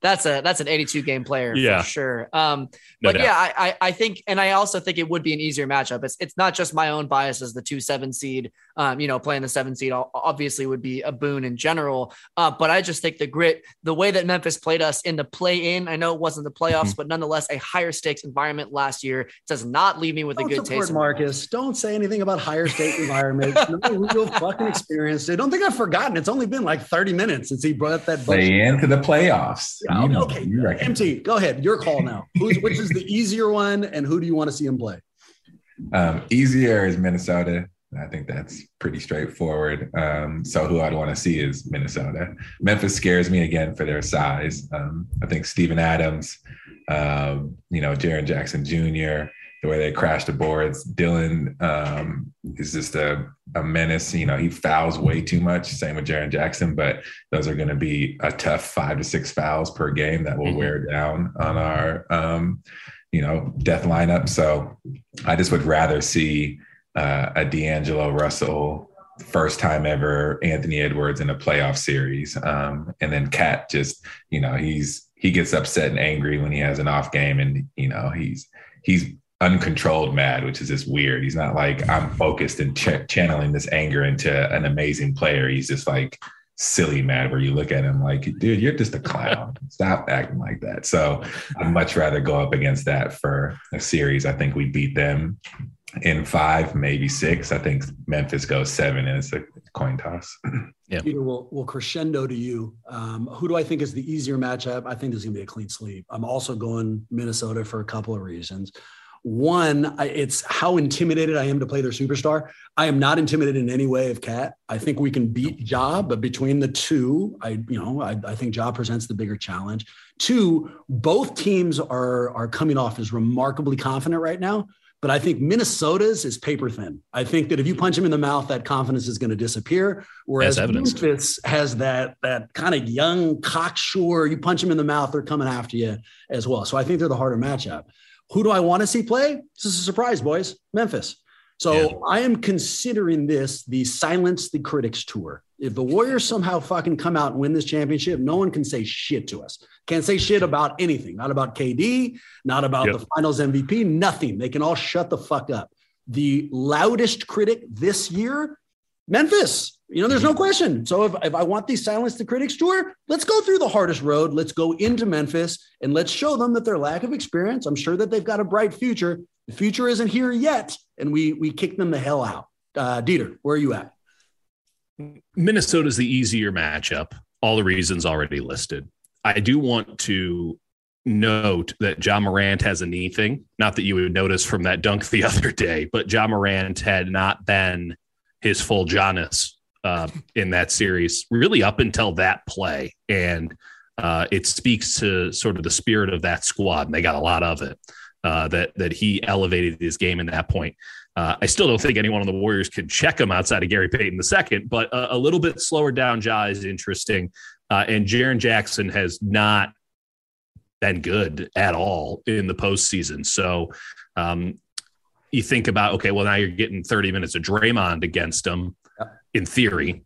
that's a that's an 82 game player yeah. for sure. Um, no but doubt. yeah, I, I think, and I also think it would be an easier matchup. It's it's not just my own bias as the two seven seed. Um, you know, playing the seven seed obviously would be a boon in general. Uh, but I just think the grit, the way that Memphis played us in the play in, I know it wasn't the playoffs, mm-hmm. but nonetheless a higher stakes environment last year does not leave me with Don't a good taste. Marcus, don't say anything about higher stakes environment. no real fucking experience. I don't think I've forgotten. It's only been like 30 minutes since he brought that. Play into the playoffs. Yeah, you okay, you MT, go ahead. Your call now. Who's, which is the easier one, and who do you want to see him play? Um, easier is Minnesota. I think that's pretty straightforward. Um, so who I'd want to see is Minnesota. Memphis scares me again for their size. Um, I think Steven Adams Um, you know, Jaren Jackson Jr., the way they crash the boards. Dillon um, is just a, a menace. You know, he fouls way too much. Same with Jaren Jackson, but those are going to be a tough five to six fouls per game that will mm-hmm. wear down on our, um, you know, death lineup. So I just would rather see uh, a D'Angelo Russell first time ever Anthony Edwards in a playoff series. Um, and then KAT just, you know, he's he gets upset and angry when he has an off game and you know, he's he's uncontrolled mad, which is just weird. He's not like I'm focused and ch- channeling this anger into an amazing player. He's just like silly mad where you look at him like, dude, you're just a clown. Stop acting like that. So I'd much rather go up against that for a series. I think we beat them in five, maybe six. I think Memphis goes seven, and it's a coin toss. Yeah. Peter, we'll, we'll crescendo to you. Um, who do I think is the easier matchup? I think there's going to be a clean sweep. I'm also going Minnesota for a couple of reasons. One, it's how intimidated I am to play their superstar. I am not intimidated in any way of KAT. I think we can beat Ja, but between the two, I you know I, I think Ja presents the bigger challenge. Two, both teams are are coming off as remarkably confident right now. But I think Minnesota's is paper thin. I think that if you punch him in the mouth, that confidence is going to disappear. Whereas Memphis has that that kind of young cocksure. You punch him in the mouth, they're coming after you as well. So I think they're the harder matchup. Who do I want to see play? This is a surprise, boys. Memphis. So yeah. I am considering this the silence the critics tour. If the Warriors somehow fucking come out and win this championship, no one can say shit to us. Can't say shit about anything. Not about KD, not about yep. the finals MVP, nothing. They can all shut the fuck up. The loudest critic this year, Memphis. You know, there's no question. So if, if I want these silence the critics tour, let's go through the hardest road. Let's go into Memphis and let's show them that their lack of experience, I'm sure that they've got a bright future. The future isn't here yet. And we we kick them the hell out. Uh, Dieter, where are you at? Minnesota's the easier matchup. All the reasons already listed. I do want to note that Ja Morant has a knee thing. Not that you would notice from that dunk the other day, but Ja Morant had not been his full Giannis uh, in that series, really up until that play. And uh, it speaks to sort of the spirit of that squad. And they got a lot of it. Uh, that that he elevated his game in that point. Uh, I still don't think anyone on the Warriors could check him outside of Gary Payton the second, but a, a little bit slower down Ja is interesting. Uh, and Jaren Jackson has not been good at all in the postseason. So um, you think about okay, well now you're getting 30 minutes of Draymond against him in theory,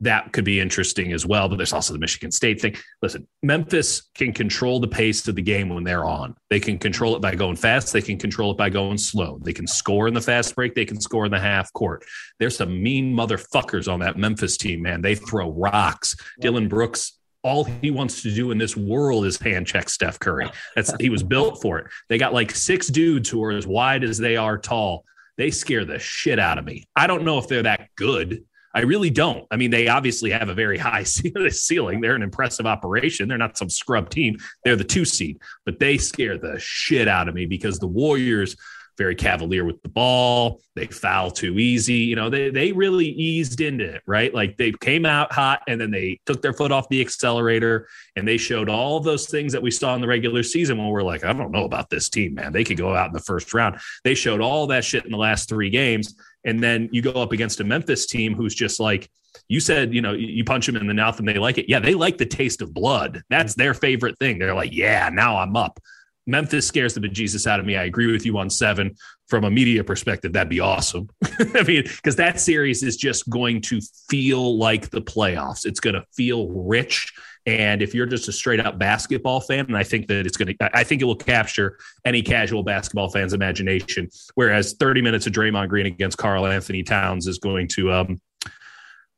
that could be interesting as well. But there's also the Michigan State thing. Listen, Memphis can control the pace of the game when they're on. They can control it by going fast. They can control it by going slow. They can score in the fast break. They can score in the half court. There's some mean motherfuckers on that Memphis team, man. They throw rocks. Dillon Brooks all he wants to do in this world is hand check Steph Curry. That's he was built for it. They got like six dudes who are as wide as they are tall they scare the shit out of me. I don't know if they're that good. I really don't. I mean, they obviously have a very high ceiling. They're an impressive operation. They're not some scrub team. They're the two seed, but they scare the shit out of me because the Warriors very cavalier with the ball. They foul too easy. You know, they they really eased into it, right? Like they came out hot and then they took their foot off the accelerator and they showed all those things that we saw in the regular season when we're like, I don't know about this team, man. They could go out in the first round. They showed all that shit in the last three games. And then you go up against a Memphis team who's just like, you said, you know, you punch them in the mouth and they like it. Yeah, they like the taste of blood. That's their favorite thing. They're like, yeah, now I'm up. Memphis scares the bejesus out of me. I agree with you on seven. From a media perspective, that'd be awesome. I mean, because that series is just going to feel like the playoffs. It's going to feel rich. And if you're just a straight up basketball fan, and I think that it's going to, I think it will capture any casual basketball fan's imagination. Whereas 30 minutes of Draymond Green against Karl-Anthony Towns is going to, um,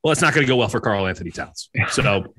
well, it's not going to go well for Karl-Anthony Towns. So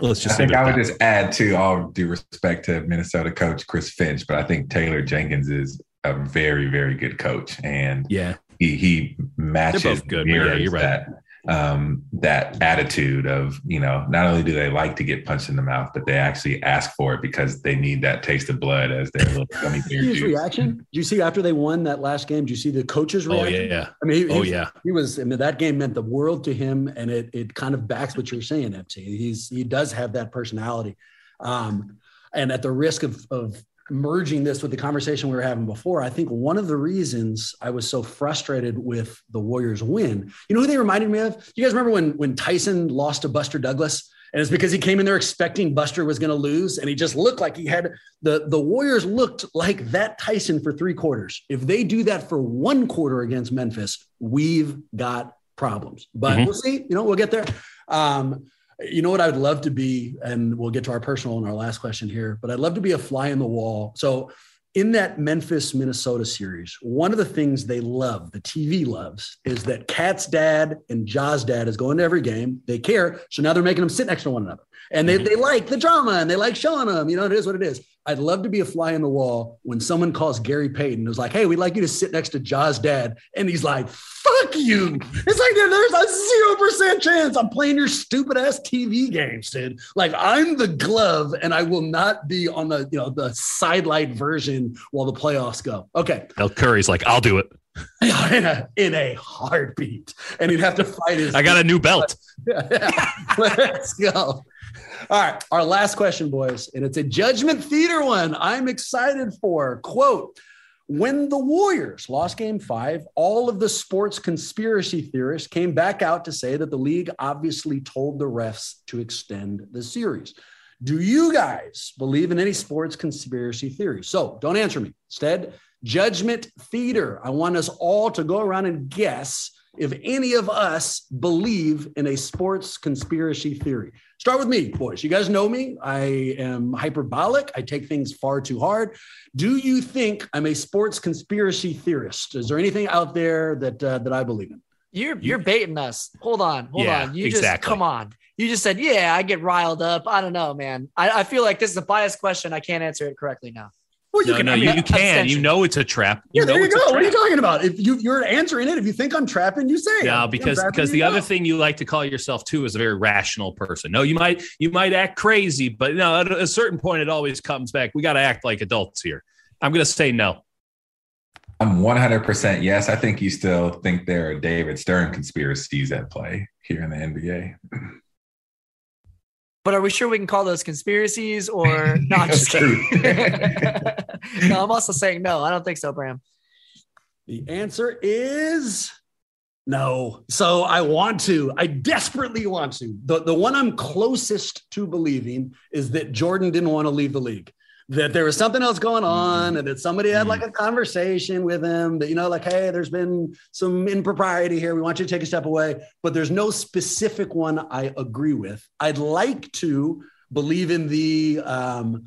Let's just I think I would just add to all due respect to Minnesota coach Chris Finch, but I think Taylor Jenkins is a very, very good coach, and yeah, he he matches good, yeah, you're right. that um, that attitude of you know not only do they like to get punched in the mouth, but they actually ask for it because they need that taste of blood as their little gummy bear. His reaction? Do you see after they won that last game? Do you see the coach's reaction? Oh yeah, yeah. I mean, he, oh yeah. He was. I mean, that game meant the world to him, and it it kind of backs what you're saying, FT. He's he does have that personality, um, and at the risk of of merging this with the conversation we were having before, I think one of the reasons I was so frustrated with the Warriors win, you know who they reminded me of? You guys remember when when Tyson lost to Buster Douglas? And it's because he came in there expecting Buster was going to lose, and he just looked like he had the the Warriors looked like that Tyson for three quarters. If they do that for one quarter against Memphis, we've got problems. But mm-hmm. we'll see. You know, we'll get there. Um, you know what I'd love to be, and we'll get to our personal and our last question here, but I'd love to be a fly in the wall. So in that Memphis, Minnesota series, one of the things they love, the TV loves, is that KAT's dad and Ja's dad is going to every game. They care. So now they're making them sit next to one another. And they, mm-hmm. they like the drama and they like showing them, you know, it is what it is. I'd love to be a fly in the wall when someone calls Gary Payton and was like, hey, we'd like you to sit next to Ja's dad. And he's like, fuck you. It's like there's a zero percent chance I'm playing your stupid ass TV games, dude. Like I'm the glove and I will not be on the you know the sidelight version while the playoffs go. Okay. Dell Curry's like, I'll do it. in a in a heartbeat. And he'd have to fight his I got a new belt. Let's go. All right, our last question, boys, and it's a judgment theater one. I'm excited for. Quote When the Warriors lost game five, all of the sports conspiracy theorists came back out to say that the league obviously told the refs to extend the series. Do you guys believe in any sports conspiracy theories? So don't answer me. Instead, judgment theater. I want us all to go around and guess if any of us believe in a sports conspiracy theory. Start with me, boys. You guys know me. I am hyperbolic. I take things far too hard. Do you think I'm a sports conspiracy theorist? Is there anything out there that uh, that I believe in? You're you're baiting us. Hold on, hold yeah, on. You exactly. just come on. You just said, yeah, I get riled up. I don't know, man. I, I feel like this is a biased question. I can't answer it correctly now. Well, you no, can. No, I mean, you, you can. You know it's a trap. You yeah, there you go. What are you talking about? If you, you're answering it, if you think I'm trapping, you say. No, because because the other thing you like to call yourself too is a very rational person. No, you might you might act crazy, but no, at a certain point, it always comes back. We got to act like adults here. I'm going to say no. I'm 100% yes. I think you still think there are David Stern conspiracies at play here in the NBA. But are we sure we can call those conspiracies or not? just kidding. no, I'm also saying no. I don't think so, Bram. The answer is no. So I want to. I desperately want to. The, the one I'm closest to believing is that Jordan didn't want to leave the league that there was something else going on and that somebody had like a conversation with him that you know like hey there's been some impropriety here we want you to take a step away but there's no specific one i agree with i'd like to believe in the um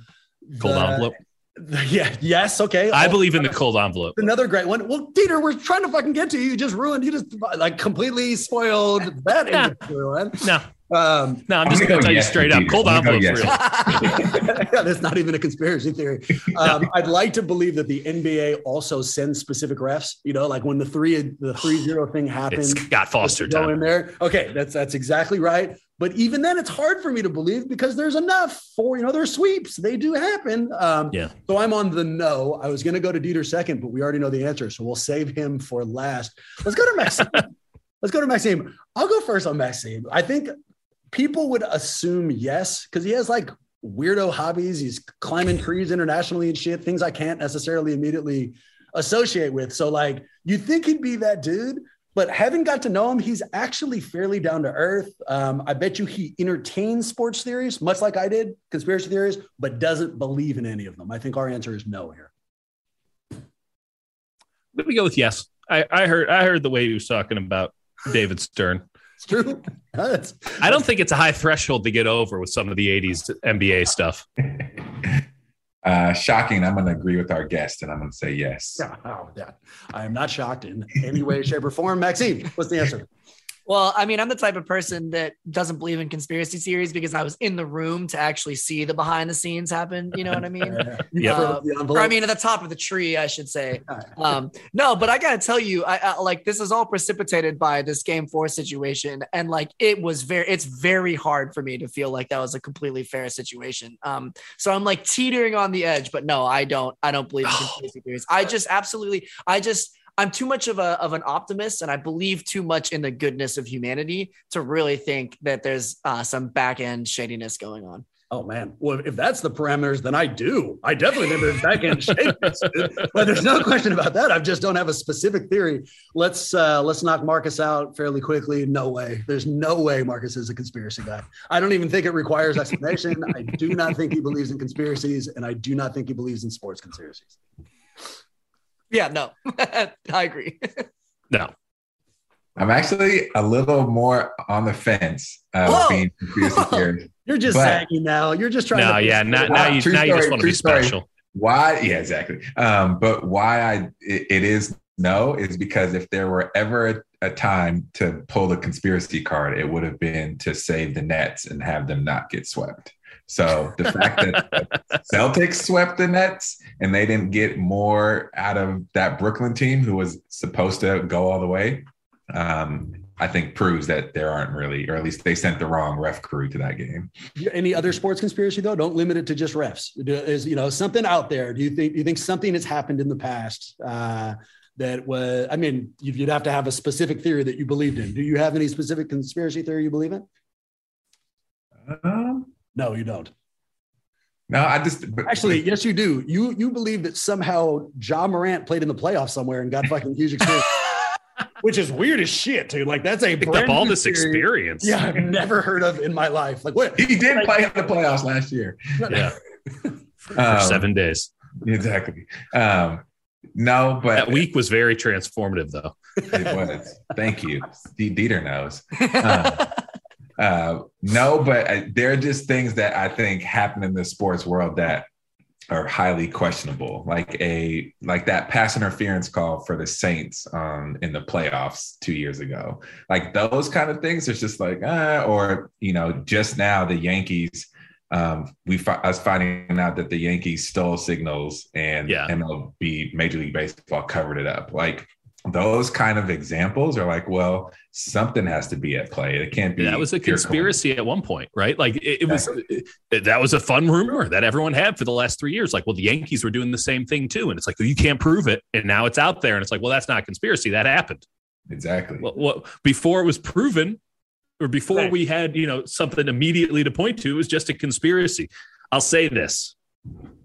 cold the, envelope yeah. Yes. Okay. I believe in the cold envelope. Another great one. Well, Dieter, we're trying to fucking get to you. You just ruined. You just like completely spoiled that. no. No. Um, no, I'm just going to tell you straight up. Cold envelope. Yes. yeah, that's not even a conspiracy theory. Um, I'd like to believe that the NBA also sends specific refs. You know, like when the three the three zero thing happens. Scott Foster go time. in there. Okay, that's that's exactly right. But even then, it's hard for me to believe because there's enough for you know there's sweeps. They do happen. Um, yeah. So I'm on the no. I was going to go to Dieter second, but we already know the answer, so we'll save him for last. Let's go to Maxime. Let's go to Maxime. I'll go first on Maxime. I think people would assume yes, because he has like weirdo hobbies. He's climbing trees internationally and shit, things I can't necessarily immediately associate with. So, like, you think he'd be that dude, but having got to know him, he's actually fairly down to earth. Um, I bet you he entertains sports theories, much like I did, conspiracy theories, but doesn't believe in any of them. I think our answer is no here. Let me go with yes. I, I heard I heard the way he was talking about David Stern. It's true. I don't think it's a high threshold to get over with some of the 80s NBA stuff. Uh, shocking. I'm going to agree with our guest and I'm going to say yes. Oh, yeah. I am not shocked in any way, shape, or form. Maxime, what's the answer? Well, I mean, I'm the type of person that doesn't believe in conspiracy theories because I was in the room to actually see the behind the scenes happen. You know what I mean? yeah. Uh, or I mean, at the top of the tree, I should say. Um, no, but I got to tell you, I, I, like this is all precipitated by this game four situation, and like it was very, it's very hard for me to feel like that was a completely fair situation. Um, so I'm like teetering on the edge, but no, I don't, I don't believe in conspiracy theories. I just absolutely, I just I'm too much of a of an optimist, and I believe too much in the goodness of humanity to really think that there's uh, some back end shadiness going on. Oh man. Well, if that's the parameters, then I do. I definitely think there's backhand shape. but there's no question about that. I just don't have a specific theory. Let's uh let's knock Marcus out fairly quickly. No way. There's no way Marcus is a conspiracy guy. I don't even think it requires explanation. I do not think he believes in conspiracies, and I do not think he believes in sports conspiracies. Yeah, no, I agree. No. I'm actually a little more on the fence uh, being conspiracy. You're just But- saggy now. You're just trying No, to yeah. Now, now you True now you just want to be true story. special. Why? Yeah, exactly. Um, but why I it, it is no is because if there were ever a, a time to pull the conspiracy card, it would have been to save the Nets and have them not get swept. So the fact that the Celtics swept the Nets and they didn't get more out of that Brooklyn team who was supposed to go all the way, um, I think proves that there aren't really, or at least they sent the wrong ref crew to that game. Any other sports conspiracy though? Don't limit it to just refs. Is you know something out there? Do you think? Do you think something has happened in the past uh, that was? I mean, you'd you'd have to have a specific theory that you believed in. Do you have any specific conspiracy theory you believe in? Um, No, you don't. no, I just but- Actually, yes, you do. You you believe that somehow Ja Morant played in the playoffs somewhere and got fucking huge experience, which is weird as shit, dude. Like that's a Picked up all this theory. experience. Yeah, I've never heard of in my life. Like what? he did play in the playoffs last year. Yeah. For, for Um, seven days. Exactly. Um, no, but That week was very transformative, though. it was. Thank you. D- Dieter knows. Uh, uh, no, but uh, there are just things that I think happen in the sports world that are highly questionable, like a like that pass interference call for the Saints um, in the playoffs two years ago. Like those kind of things, it's just like, uh, or you know, just now the Yankees. Um, we fi- us finding out that the Yankees stole signals and Yeah. MLB Major League Baseball covered it up. Like those kind of examples are like, well, something has to be at play. It can't be. That was a conspiracy at one point, right? Like it, it was. it- that was a fun rumor that everyone had for the last three years. Like, well, the Yankees were doing the same thing too, and it's like well, you can't prove it, and now it's out there, and it's like, well, that's not a conspiracy. That happened. Exactly. Well, well before it was proven, or before Right. we had you know something immediately to point to, it was just a conspiracy. I'll say this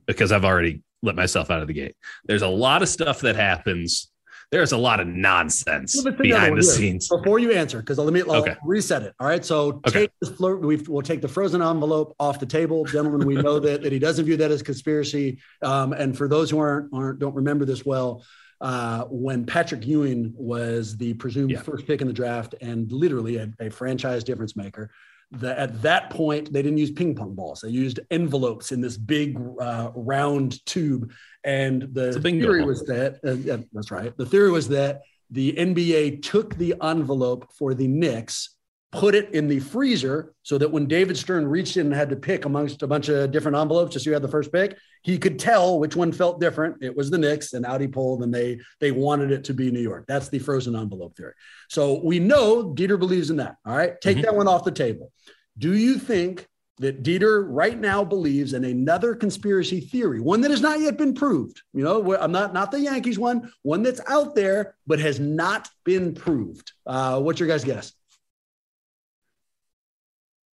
because I've already let myself out of the gate. There's a lot of stuff that happens. There's a lot of nonsense Well, but think of behind the scenes. Before you answer, because let me I'll Okay. reset it. All right. So Okay. take. We've, we'll take the frozen envelope off the table, gentlemen. We know that that he doesn't view that as conspiracy. Um, and for those who aren't aren't don't remember this well, uh, when Patrick Ewing was the presumed Yeah. first pick in the draft and literally a, a franchise difference maker. The, at that point, they didn't use ping pong balls. They used envelopes in this big uh, round tube. And the theory ball. was that, uh, that's right. The theory was that the NBA took the envelope for the Knicks, put it in the freezer so that when David Stern reached in and had to pick amongst a bunch of different envelopes just so you had the first pick, he could tell which one felt different. It was the Knicks, and out he pulled, and they they wanted it to be New York. That's the frozen envelope theory. So we know Dieter believes in that. All right, take Mhm. that one off the table. Do you think that Dieter right now believes in another conspiracy theory, one that has not yet been proved? You know, I'm not not the Yankees one, one that's out there but has not been proved. Uh, what's your guys' guess?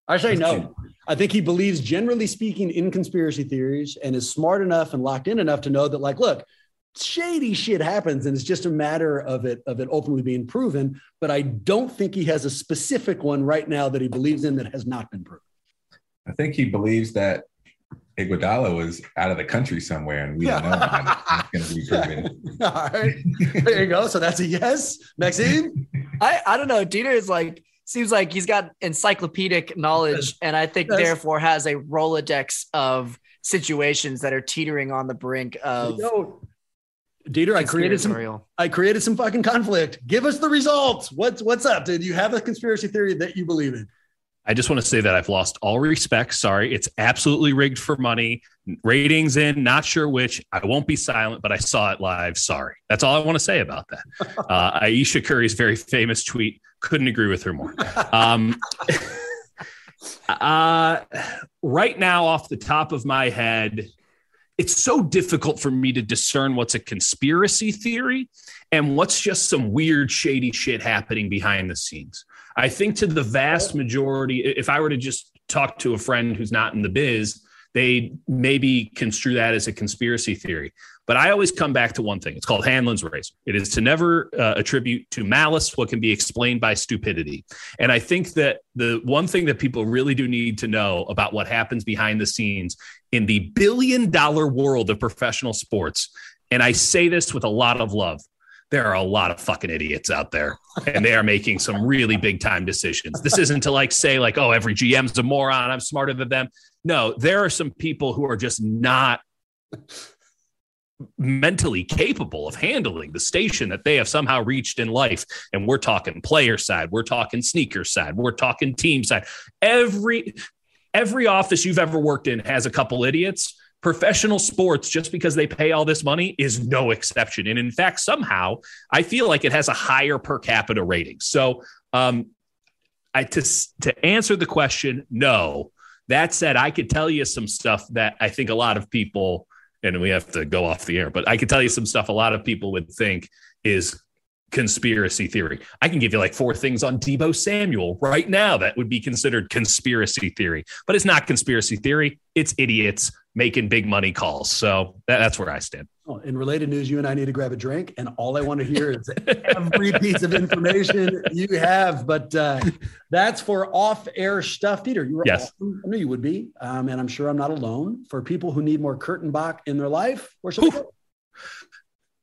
I say no. I think he believes, generally speaking, in conspiracy theories and is smart enough and locked in enough to know that, like, look, shady shit happens and it's just a matter of it of it ultimately being proven. But I don't think he has a specific one right now that he believes in that has not been proven. I think he believes that Iguodala was out of the country somewhere, and we don't know. about it. It's going to be proven. All right. There you go. So that's a yes. Maxine? I, I don't know. Dieter is like seems like he's got encyclopedic knowledge, and I think therefore has a rolodex of situations that are teetering on the brink of Yo, Dieter, I created some conspiratorial. I created some fucking conflict. Give us the results. What's what's up? Did you have a conspiracy theory that you believe in? I just want to say that I've lost all respect. Sorry. It's absolutely rigged for money. Ratings in, not sure which. I won't be silent, but I saw it live. Sorry. That's all I want to say about that. Uh, Ayesha Curry's very famous tweet. Couldn't agree with her more. Um, uh, right now, off the top of my head, it's so difficult for me to discern what's a conspiracy theory and what's just some weird, shady shit happening behind the scenes. I think to the vast majority, if I were to just talk to a friend who's not in the biz, they maybe construe that as a conspiracy theory. But I always come back to one thing. It's called Hanlon's razor. It is to never uh, attribute to malice what can be explained by stupidity. And I think that the one thing that people really do need to know about what happens behind the scenes in the billion dollar world of professional sports, and I say this with a lot of love, there are a lot of fucking idiots out there and they are making some really big time decisions. This isn't to like say like, oh, every GM's a moron. I'm smarter than them. No, there are some people who are just not mentally capable of handling the station that they have somehow reached in life. And we're talking player side, we're talking sneaker side, we're talking team side. Every every office you've ever worked in has a couple idiots. Professional sports, just because they pay all this money, is no exception. And in fact, somehow I feel like it has a higher per capita rating. So, um, I to to answer the question, no. That said, I could tell you some stuff that I think a lot of people and we have to go off the air. But I could tell you some stuff a lot of people would think is conspiracy theory. I can give you like four things on Deebo Samuel right now that would be considered conspiracy theory, but it's not conspiracy theory. It's idiots making big money calls. So that, that's where I stand. Oh, in related news, you and I need to grab a drink, and all I want to hear is every piece of information you have. But uh, that's for off-air stuff, Peter. You were yes, awesome. I knew you would be, um, and I'm sure I'm not alone. For people who need more Kurtenbach in their life, where should Ooh. go?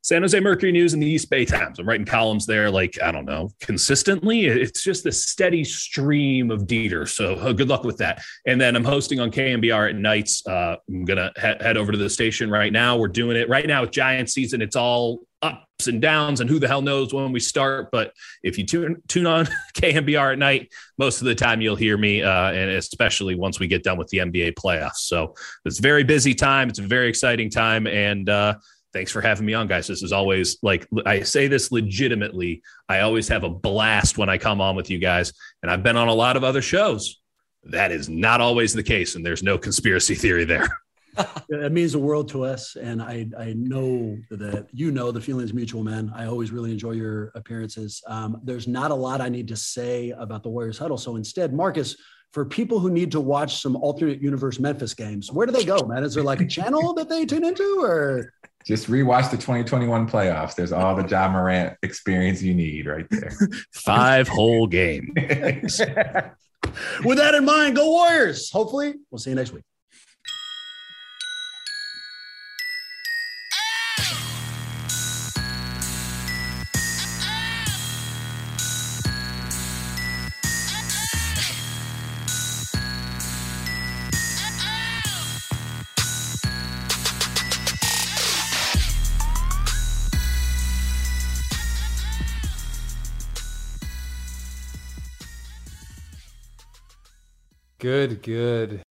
San Jose Mercury News and the East Bay Times. I'm writing columns there, like, I don't know, consistently. It's just a steady stream of Dieter. So uh, good luck with that. And then I'm hosting on KNBR at nights. Uh, I'm going to he- head over to the station right now. We're doing it right now with Giant season. It's all ups and downs, and who the hell knows when we start. But if you tune, tune on KNBR at night, most of the time you'll hear me, uh, and especially once we get done with the NBA playoffs. So it's a very busy time. It's a very exciting time. And, uh, thanks for having me on, guys. This is always like I say this legitimately. I always have a blast when I come on with you guys, and I've been on a lot of other shows. That is not always the case, and there's no conspiracy theory there. it means the world to us, and I I know that you know the feelings mutual, man. I always really enjoy your appearances. Um, there's not a lot I need to say about the Warriors huddle, so instead, Marcus for people who need to watch some alternate universe Memphis games, where do they go, man? Is there like a channel that they tune into or? Just rewatch the 2021 playoffs. There's all the Ja Morant experience you need right there. Five whole game. With that in mind, go Warriors. Hopefully, we'll see you next week. Good, good.